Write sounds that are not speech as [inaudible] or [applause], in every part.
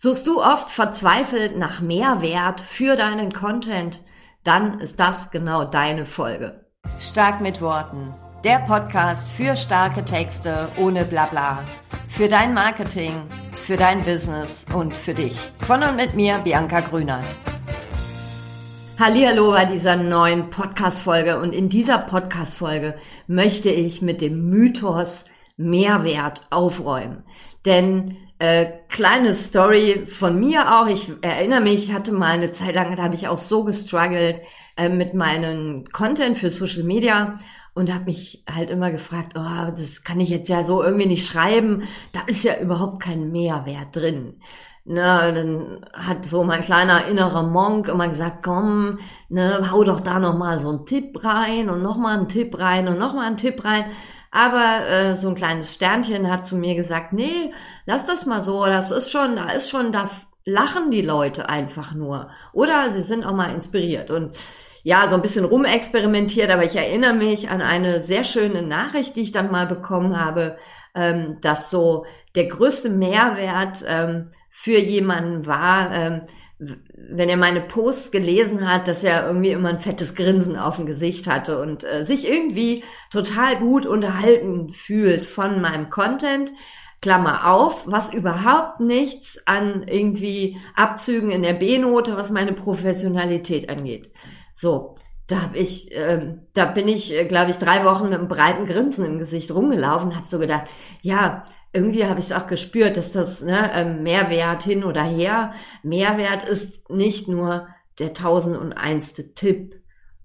Suchst du oft verzweifelt nach Mehrwert für deinen Content? Dann ist das genau deine Folge. Stark mit Worten. Der Podcast für starke Texte ohne Blabla. Für dein Marketing, für dein Business und für dich. Von und mit mir, Bianca Grüner. Hallihallo bei dieser neuen Podcast-Folge. Und in dieser Podcast-Folge möchte ich mit dem Mythos Mehrwert aufräumen. Denn äh, kleine Story von mir auch. Ich erinnere mich, ich hatte mal eine Zeit lang, da habe ich auch so gestruggelt äh, mit meinem Content für Social Media und habe mich halt immer gefragt, oh, das kann ich jetzt ja so irgendwie nicht schreiben. Da ist ja überhaupt kein Mehrwert drin. Ne, dann hat so mein kleiner innerer Monk immer gesagt, komm, ne, hau doch da noch mal so einen Tipp rein und noch mal einen Tipp rein und noch mal einen Tipp rein. Aber äh, so ein kleines Sternchen hat zu mir gesagt, nee, lass das mal so, das ist schon, da ist schon, da lachen die Leute einfach nur. Oder sie sind auch mal inspiriert. Und ja, so ein bisschen rumexperimentiert, aber ich erinnere mich an eine sehr schöne Nachricht, die ich dann mal bekommen habe, ähm, dass so der größte Mehrwert ähm, für jemanden war, ähm, wenn er meine Posts gelesen hat, dass er irgendwie immer ein fettes Grinsen auf dem Gesicht hatte und äh, sich irgendwie total gut unterhalten fühlt von meinem Content. Klammer auf, was überhaupt nichts an irgendwie Abzügen in der B-Note, was meine Professionalität angeht. So, da hab ich, ähm, da bin ich, äh, glaube ich, drei Wochen mit einem breiten Grinsen im Gesicht rumgelaufen, habe so gedacht, ja, irgendwie habe ich es auch gespürt, dass das ne, ähm, Mehrwert hin oder her, Mehrwert ist nicht nur der tausend und einste Tipp.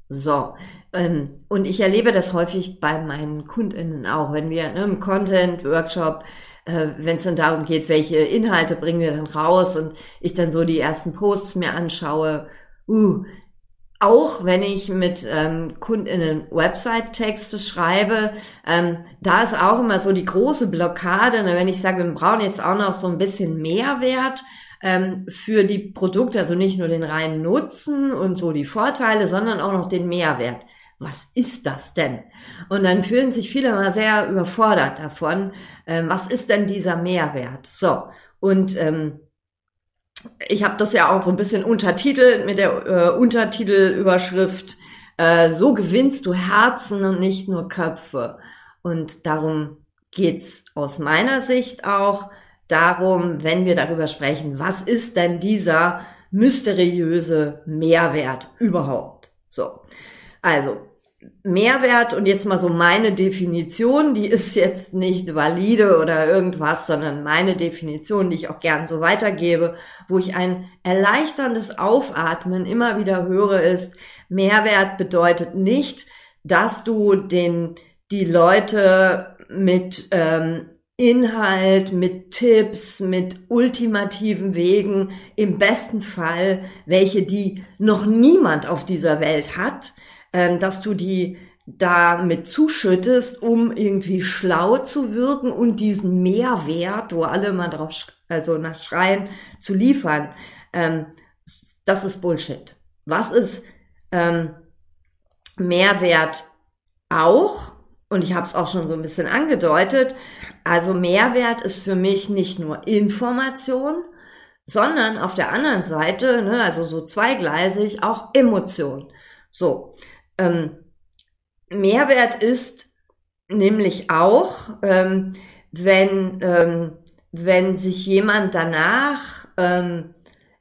So. Ähm, und ich erlebe das häufig bei meinen KundInnen auch, wenn wir ne, im Content-Workshop, äh, wenn es dann darum geht, welche Inhalte bringen wir dann raus und ich dann so die ersten Posts mir anschaue, uh, auch wenn ich mit ähm, KundInnen Website-Texte schreibe, ähm, da ist auch immer so die große Blockade, ne, wenn ich sage, wir brauchen jetzt auch noch so ein bisschen Mehrwert ähm, für die Produkte, also nicht nur den reinen Nutzen und so die Vorteile, sondern auch noch den Mehrwert. Was ist das denn? Und dann fühlen sich viele mal sehr überfordert davon. Ähm, was ist denn dieser Mehrwert? So, und ähm, ich habe das ja auch so ein bisschen untertitelt mit der äh, Untertitelüberschrift äh, So gewinnst du Herzen und nicht nur Köpfe. Und darum geht's aus meiner Sicht auch darum, wenn wir darüber sprechen, was ist denn dieser mysteriöse Mehrwert überhaupt? So. Also, Mehrwert und jetzt mal so meine Definition, die ist jetzt nicht valide oder irgendwas, sondern meine Definition, die ich auch gern so weitergebe, wo ich ein erleichterndes Aufatmen immer wieder höre, ist, Mehrwert bedeutet nicht, dass du den, die Leute mit ähm, Inhalt, mit Tipps, mit ultimativen Wegen, im besten Fall, welche die noch niemand auf dieser Welt hat, ähm, dass du die damit zuschüttest, um irgendwie schlau zu wirken und diesen Mehrwert, wo alle mal drauf, also nach schreien, zu liefern. Ähm, das ist Bullshit. Was ist ähm, Mehrwert auch? Und ich habe es auch schon so ein bisschen angedeutet. Also Mehrwert ist für mich nicht nur Information, sondern auf der anderen Seite, ne, also so zweigleisig, auch Emotion. So, ähm, Mehrwert ist nämlich auch, ähm, wenn, ähm, wenn sich jemand danach ähm,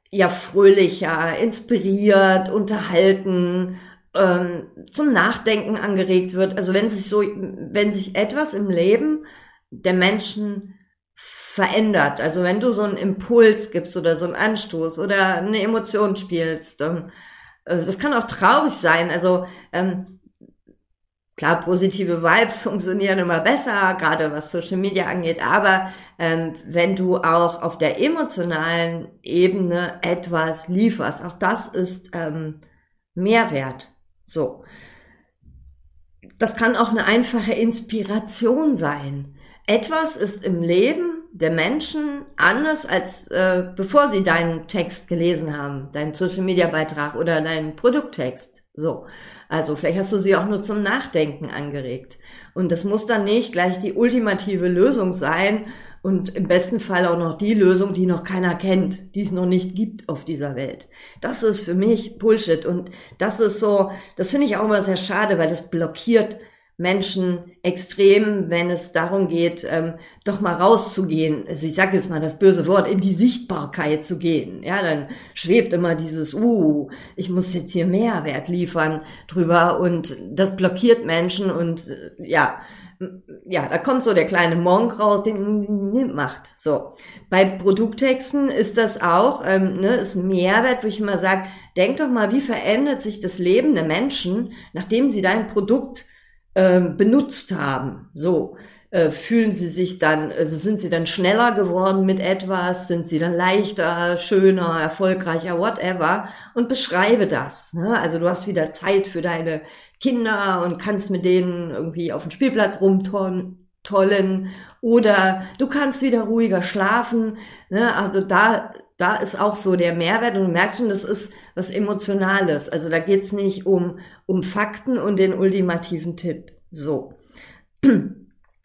ja fröhlicher, inspiriert, unterhalten, ähm, zum Nachdenken angeregt wird. Also wenn sich so, wenn sich etwas im Leben der Menschen verändert. Also wenn du so einen Impuls gibst oder so einen Anstoß oder eine Emotion spielst, ähm, äh, das kann auch traurig sein. Also ähm, klar, positive Vibes [laughs] funktionieren immer besser, gerade was Social Media angeht. Aber ähm, wenn du auch auf der emotionalen Ebene etwas lieferst, auch das ist ähm, Mehrwert. So. Das kann auch eine einfache Inspiration sein. Etwas ist im Leben der Menschen anders als äh, bevor sie deinen Text gelesen haben, deinen Social Media Beitrag oder deinen Produkttext. So. Also vielleicht hast du sie auch nur zum Nachdenken angeregt. Und das muss dann nicht gleich die ultimative Lösung sein, und im besten Fall auch noch die Lösung, die noch keiner kennt, die es noch nicht gibt auf dieser Welt. Das ist für mich Bullshit und das ist so, das finde ich auch immer sehr schade, weil das blockiert Menschen extrem, wenn es darum geht, ähm, doch mal rauszugehen. Also ich sage jetzt mal das böse Wort, in die Sichtbarkeit zu gehen. Ja, dann schwebt immer dieses, uh, ich muss jetzt hier Mehrwert liefern drüber und das blockiert Menschen und äh, ja, ja, da kommt so der kleine Monk raus, den macht. So. Bei Produkttexten ist das auch, ähm, ne, ist Mehrwert, wo ich immer sage, denk doch mal, wie verändert sich das Leben der Menschen, nachdem sie dein Produkt benutzt haben. So äh, fühlen sie sich dann, also sind sie dann schneller geworden mit etwas, sind sie dann leichter, schöner, erfolgreicher, whatever und beschreibe das. Ne? Also du hast wieder Zeit für deine Kinder und kannst mit denen irgendwie auf dem Spielplatz rumtollen oder du kannst wieder ruhiger schlafen. Ne? Also da da ist auch so der Mehrwert und du merkst schon, das ist was Emotionales. Also da geht's nicht um, um Fakten und den ultimativen Tipp. So. [clears throat]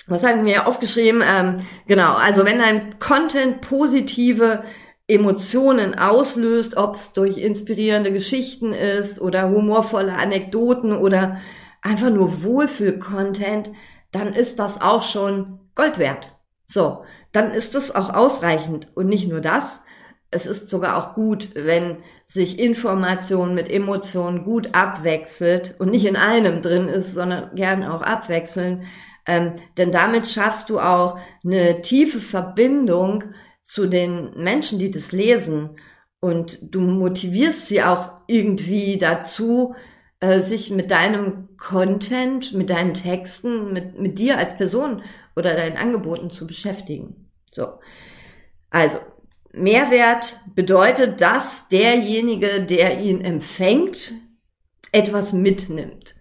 Was haben wir aufgeschrieben? Ähm, genau, also wenn dein Content positive Emotionen auslöst, ob es durch inspirierende Geschichten ist oder humorvolle Anekdoten oder einfach nur Wohlfühl-Content, dann ist das auch schon Gold wert. So, dann ist das auch ausreichend. Und nicht nur das, es ist sogar auch gut, wenn sich Information mit Emotionen gut abwechselt und nicht in einem drin ist, sondern gern auch abwechseln. Ähm, denn damit schaffst du auch eine tiefe Verbindung zu den Menschen, die das lesen. Und du motivierst sie auch irgendwie dazu, äh, sich mit deinem Content, mit deinen Texten, mit, mit dir als Person oder deinen Angeboten zu beschäftigen. So. Also, Mehrwert bedeutet, dass derjenige, der ihn empfängt, etwas mitnimmt.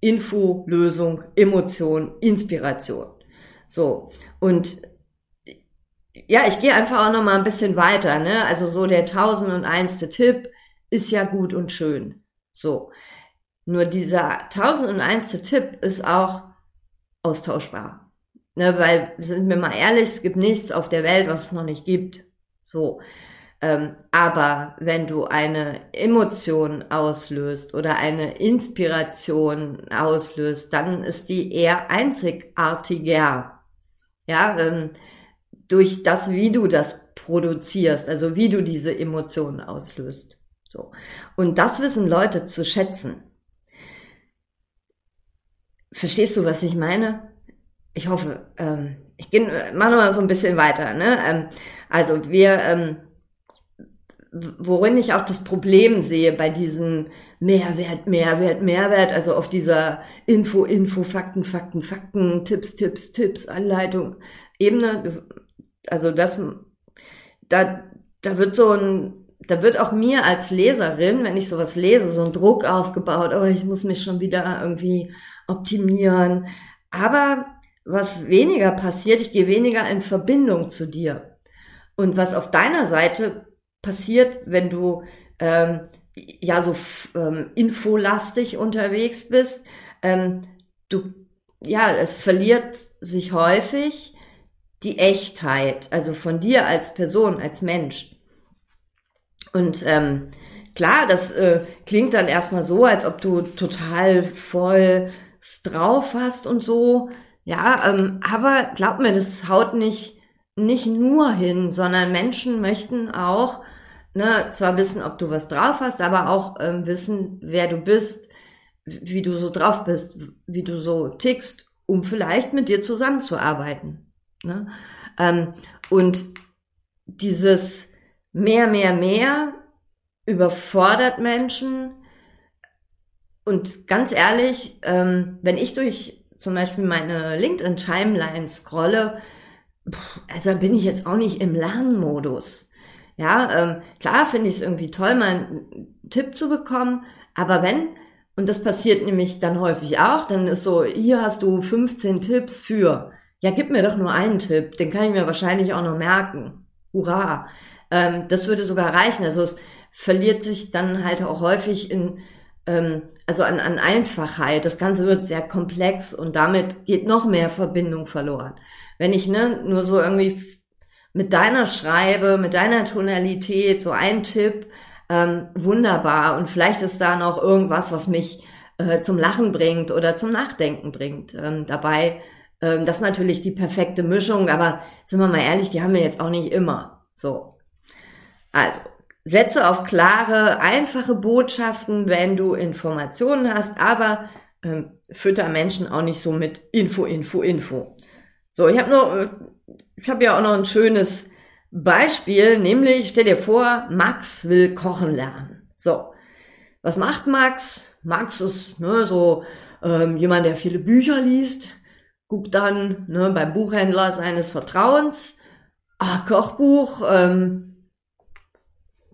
Info, Lösung, Emotion, Inspiration. So. Und ja, ich gehe einfach auch noch mal ein bisschen weiter, ne? Also so der 1001. Tipp ist ja gut und schön. So. Nur dieser 1001. Tipp ist auch austauschbar. Ne, weil, sind wir mal ehrlich, es gibt nichts auf der Welt, was es noch nicht gibt. So. Ähm, aber wenn du eine Emotion auslöst oder eine Inspiration auslöst, dann ist die eher einzigartiger. Ja, ähm, durch das, wie du das produzierst, also wie du diese Emotionen auslöst. So. Und das wissen Leute zu schätzen. Verstehst du, was ich meine? Ich hoffe, ähm, ich gehe, mach noch mal so ein bisschen weiter. Ne? Ähm, also wir, ähm, worin ich auch das Problem sehe bei diesem Mehrwert, Mehrwert, Mehrwert, also auf dieser Info, Info, Fakten, Fakten, Fakten, Tipps, Tipps, Tipps, Anleitung, Ebene, also das, da, da wird so ein, da wird auch mir als Leserin, wenn ich sowas lese, so ein Druck aufgebaut, oh, ich muss mich schon wieder irgendwie optimieren. Aber was weniger passiert, ich gehe weniger in Verbindung zu dir. Und was auf deiner Seite passiert, wenn du ähm, ja so ähm, infolastig unterwegs bist, ähm, du ja, es verliert sich häufig die Echtheit, also von dir als Person, als Mensch. Und ähm, klar, das äh, klingt dann erstmal so, als ob du total voll drauf hast und so. Ja, ähm, aber glaub mir, das haut nicht nicht nur hin, sondern Menschen möchten auch ne, zwar wissen, ob du was drauf hast, aber auch ähm, wissen, wer du bist, wie du so drauf bist, wie du so tickst, um vielleicht mit dir zusammenzuarbeiten. Ne? Ähm, und dieses mehr, mehr, mehr überfordert Menschen. Und ganz ehrlich, ähm, wenn ich durch zum Beispiel meine LinkedIn-Timeline scrolle, also bin ich jetzt auch nicht im Lernmodus. Ja, ähm, klar finde ich es irgendwie toll, mal einen Tipp zu bekommen, aber wenn, und das passiert nämlich dann häufig auch, dann ist so, hier hast du 15 Tipps für, ja, gib mir doch nur einen Tipp, den kann ich mir wahrscheinlich auch noch merken. Hurra! Ähm, das würde sogar reichen. Also es verliert sich dann halt auch häufig in ähm, also an, an Einfachheit. Das Ganze wird sehr komplex und damit geht noch mehr Verbindung verloren. Wenn ich ne, nur so irgendwie mit deiner Schreibe, mit deiner Tonalität, so ein Tipp, ähm, wunderbar. Und vielleicht ist da noch irgendwas, was mich äh, zum Lachen bringt oder zum Nachdenken bringt. Ähm, dabei, ähm, das ist natürlich die perfekte Mischung, aber sind wir mal ehrlich, die haben wir jetzt auch nicht immer. So. Also, setze auf klare, einfache Botschaften, wenn du Informationen hast, aber ähm, fütter Menschen auch nicht so mit Info, Info, Info. So, ich habe nur, äh, ich habe ja auch noch ein schönes Beispiel, nämlich stell dir vor, Max will kochen lernen. So, was macht Max? Max ist ne, so ähm, jemand, der viele Bücher liest, guckt dann ne, beim Buchhändler seines Vertrauens, ah, Kochbuch, ähm,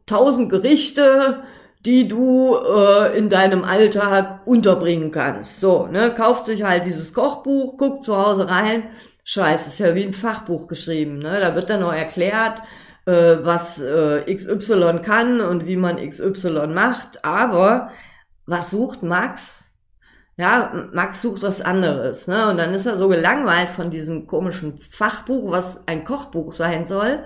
tausend Gerichte, die du äh, in deinem Alltag unterbringen kannst. So, ne, kauft sich halt dieses Kochbuch, guckt zu Hause rein. Scheiße, ist ja wie ein Fachbuch geschrieben. Ne? Da wird dann noch erklärt, äh, was äh, XY kann und wie man XY macht. Aber was sucht Max? Ja, Max sucht was anderes. Ne? Und dann ist er so gelangweilt von diesem komischen Fachbuch, was ein Kochbuch sein soll,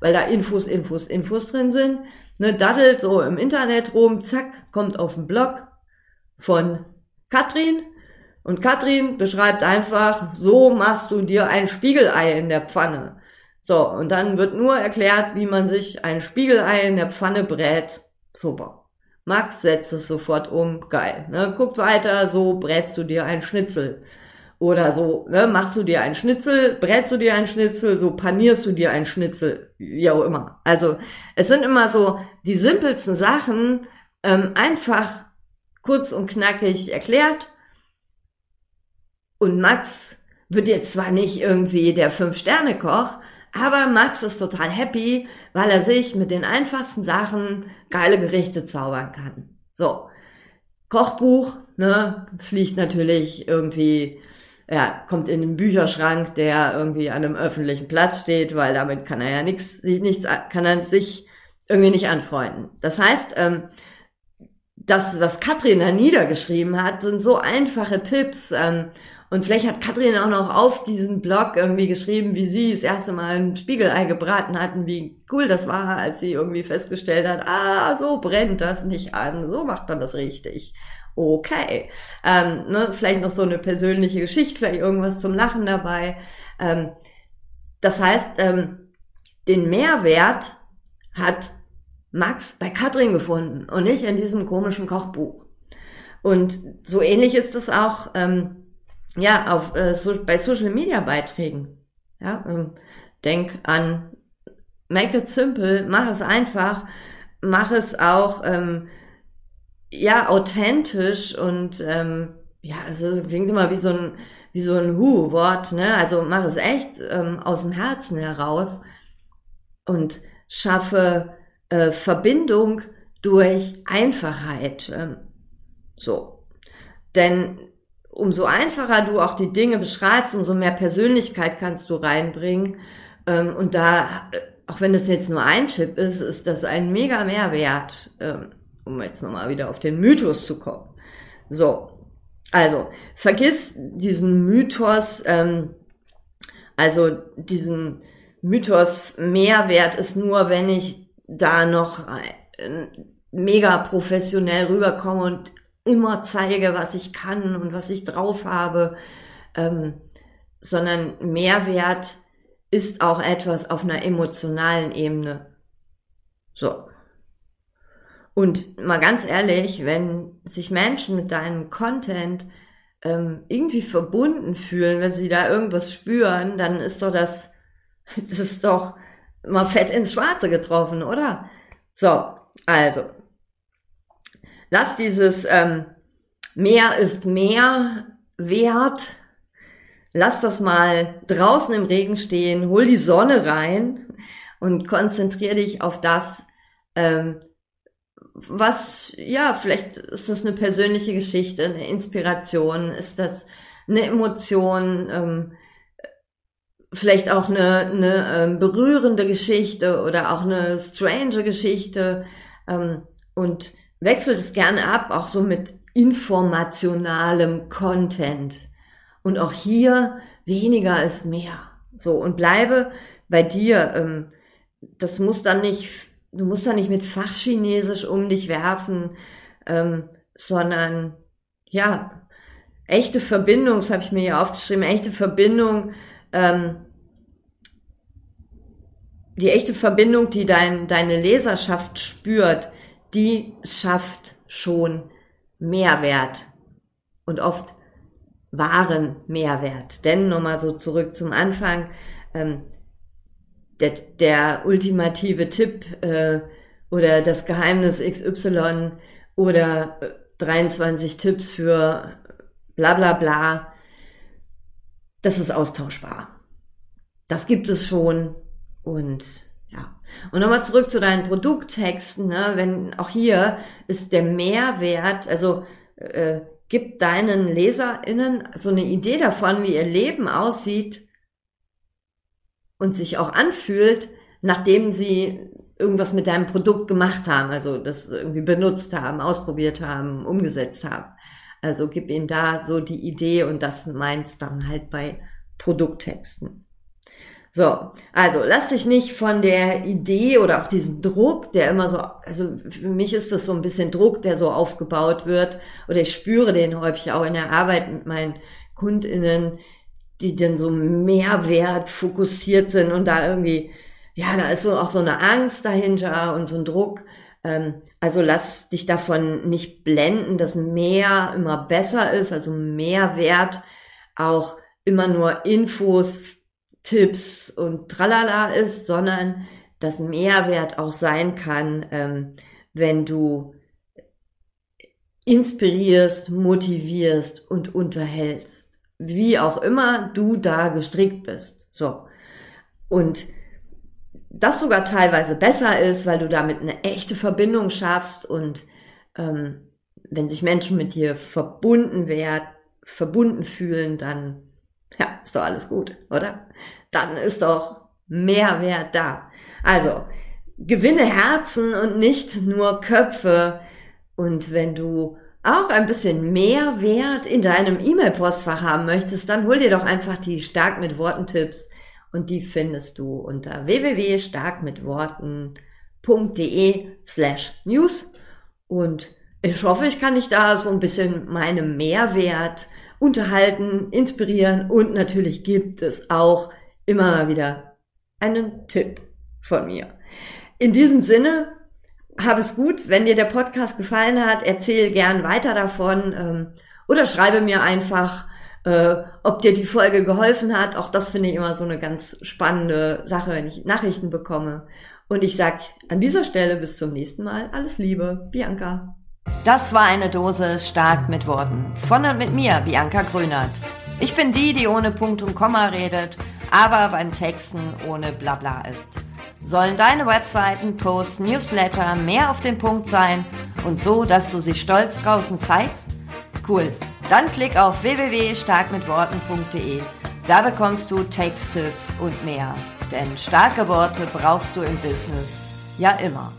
weil da Infos, Infos, Infos drin sind ne, daddelt so im Internet rum, zack, kommt auf den Blog von Katrin und Katrin beschreibt einfach, so machst du dir ein Spiegelei in der Pfanne. So, und dann wird nur erklärt, wie man sich ein Spiegelei in der Pfanne brät. Super. Max setzt es sofort um. Geil. Ne? Guckt weiter, so brätst du dir ein Schnitzel. Oder so, ne, machst du dir ein Schnitzel, brätst du dir ein Schnitzel, so panierst du dir ein Schnitzel, wie auch immer. Also es sind immer so die simpelsten Sachen, ähm, einfach kurz und knackig erklärt. Und Max wird jetzt zwar nicht irgendwie der Fünf-Sterne-Koch, aber Max ist total happy, weil er sich mit den einfachsten Sachen geile Gerichte zaubern kann. So. Kochbuch, ne, fliegt natürlich irgendwie ja, kommt in den Bücherschrank, der irgendwie an einem öffentlichen Platz steht, weil damit kann er ja nichts, nichts, kann er sich irgendwie nicht anfreunden. Das heißt, ähm, das, was Katrin da niedergeschrieben hat, sind so einfache Tipps. Ähm, und vielleicht hat Katrin auch noch auf diesen Blog irgendwie geschrieben, wie sie das erste Mal ein Spiegelei gebraten hatten, wie cool das war, als sie irgendwie festgestellt hat, ah, so brennt das nicht an, so macht man das richtig okay. Ähm, ne, vielleicht noch so eine persönliche Geschichte, vielleicht irgendwas zum Lachen dabei. Ähm, das heißt, ähm, den Mehrwert hat Max bei Katrin gefunden und nicht in diesem komischen Kochbuch. Und so ähnlich ist es auch ähm, ja auf äh, so, bei Social Media Beiträgen. Ja, ähm, denk an Make it simple, mach es einfach, mach es auch ähm, ja, authentisch und ähm, ja, also es klingt immer wie so ein, wie so ein Hu-Wort, ne? Also mach es echt ähm, aus dem Herzen heraus und schaffe äh, Verbindung durch Einfachheit. Ähm, so. Denn umso einfacher du auch die Dinge beschreibst, umso mehr Persönlichkeit kannst du reinbringen. Ähm, und da, auch wenn das jetzt nur ein Tipp ist, ist das ein mega Mehrwert. Ähm, um jetzt nochmal wieder auf den Mythos zu kommen. So, also vergiss diesen Mythos, ähm, also diesen Mythos Mehrwert ist nur, wenn ich da noch äh, mega professionell rüberkomme und immer zeige, was ich kann und was ich drauf habe, ähm, sondern Mehrwert ist auch etwas auf einer emotionalen Ebene. So. Und mal ganz ehrlich, wenn sich Menschen mit deinem Content ähm, irgendwie verbunden fühlen, wenn sie da irgendwas spüren, dann ist doch das, [laughs] das ist doch mal fett ins Schwarze getroffen, oder? So, also, lass dieses ähm, mehr ist mehr wert, lass das mal draußen im Regen stehen, hol die Sonne rein und konzentriere dich auf das, ähm, was, ja, vielleicht ist das eine persönliche Geschichte, eine Inspiration, ist das eine Emotion, ähm, vielleicht auch eine, eine ähm, berührende Geschichte oder auch eine strange Geschichte. Ähm, und wechsle es gerne ab, auch so mit informationalem Content. Und auch hier weniger ist mehr. So, und bleibe bei dir. Ähm, das muss dann nicht, du musst da nicht mit Fachchinesisch um dich werfen, ähm, sondern ja, echte Verbindung, das habe ich mir hier aufgeschrieben, echte Verbindung, ähm, die echte Verbindung, die dein, deine Leserschaft spürt, die schafft schon Mehrwert und oft wahren Mehrwert. Denn nochmal so zurück zum Anfang, ähm, der, der ultimative Tipp äh, oder das Geheimnis XY oder 23 äh, Tipps für bla bla bla, das ist austauschbar. Das gibt es schon und ja. Und nochmal zurück zu deinen Produkttexten, ne? wenn auch hier ist der Mehrwert, also äh, gib deinen LeserInnen so eine Idee davon, wie ihr Leben aussieht und sich auch anfühlt, nachdem sie irgendwas mit deinem Produkt gemacht haben, also das irgendwie benutzt haben, ausprobiert haben, umgesetzt haben. Also gib ihnen da so die Idee und das meinst dann halt bei Produkttexten. So, also lass dich nicht von der Idee oder auch diesem Druck, der immer so, also für mich ist das so ein bisschen Druck, der so aufgebaut wird, oder ich spüre den häufig auch in der Arbeit mit meinen KundInnen, die dann so Mehrwert fokussiert sind und da irgendwie, ja, da ist so auch so eine Angst dahinter und so ein Druck. Ähm, also lass dich davon nicht blenden, dass mehr immer besser ist, also Mehrwert auch immer nur Infos Tipps und tralala ist, sondern dass Mehrwert auch sein kann, ähm, wenn du inspirierst, motivierst und unterhältst. Wie auch immer du da gestrickt bist. So. Und das sogar teilweise besser ist, weil du damit eine echte Verbindung schaffst und ähm, wenn sich Menschen mit dir verbunden werden, verbunden fühlen, dann ja, ist doch alles gut, oder? Dann ist doch Mehrwert da. Also, gewinne Herzen und nicht nur Köpfe. Und wenn du auch ein bisschen mehr Wert in deinem E-Mail-Postfach haben möchtest, dann hol dir doch einfach die Stark mit Worten Tipps und die findest du unter www.starkmitworten.de slash news und ich hoffe, ich kann dich da so ein bisschen meinem Mehrwert unterhalten, inspirieren und natürlich gibt es auch immer mal wieder einen Tipp von mir. In diesem Sinne, hab es gut. Wenn dir der Podcast gefallen hat, erzähl gern weiter davon ähm, oder schreibe mir einfach, äh, ob dir die Folge geholfen hat. Auch das finde ich immer so eine ganz spannende Sache, wenn ich Nachrichten bekomme. Und ich sag an dieser Stelle bis zum nächsten Mal. Alles Liebe, Bianca. Das war eine Dose stark mit Worten. Von und mit mir, Bianca Grünert. Ich bin die, die ohne Punkt und Komma redet, aber beim Texten ohne Blabla ist. Sollen deine Webseiten, Posts, Newsletter mehr auf den Punkt sein und so, dass du sie stolz draußen zeigst? Cool. Dann klick auf www.starkmitworten.de. Da bekommst du Texttipps und mehr. Denn starke Worte brauchst du im Business ja immer.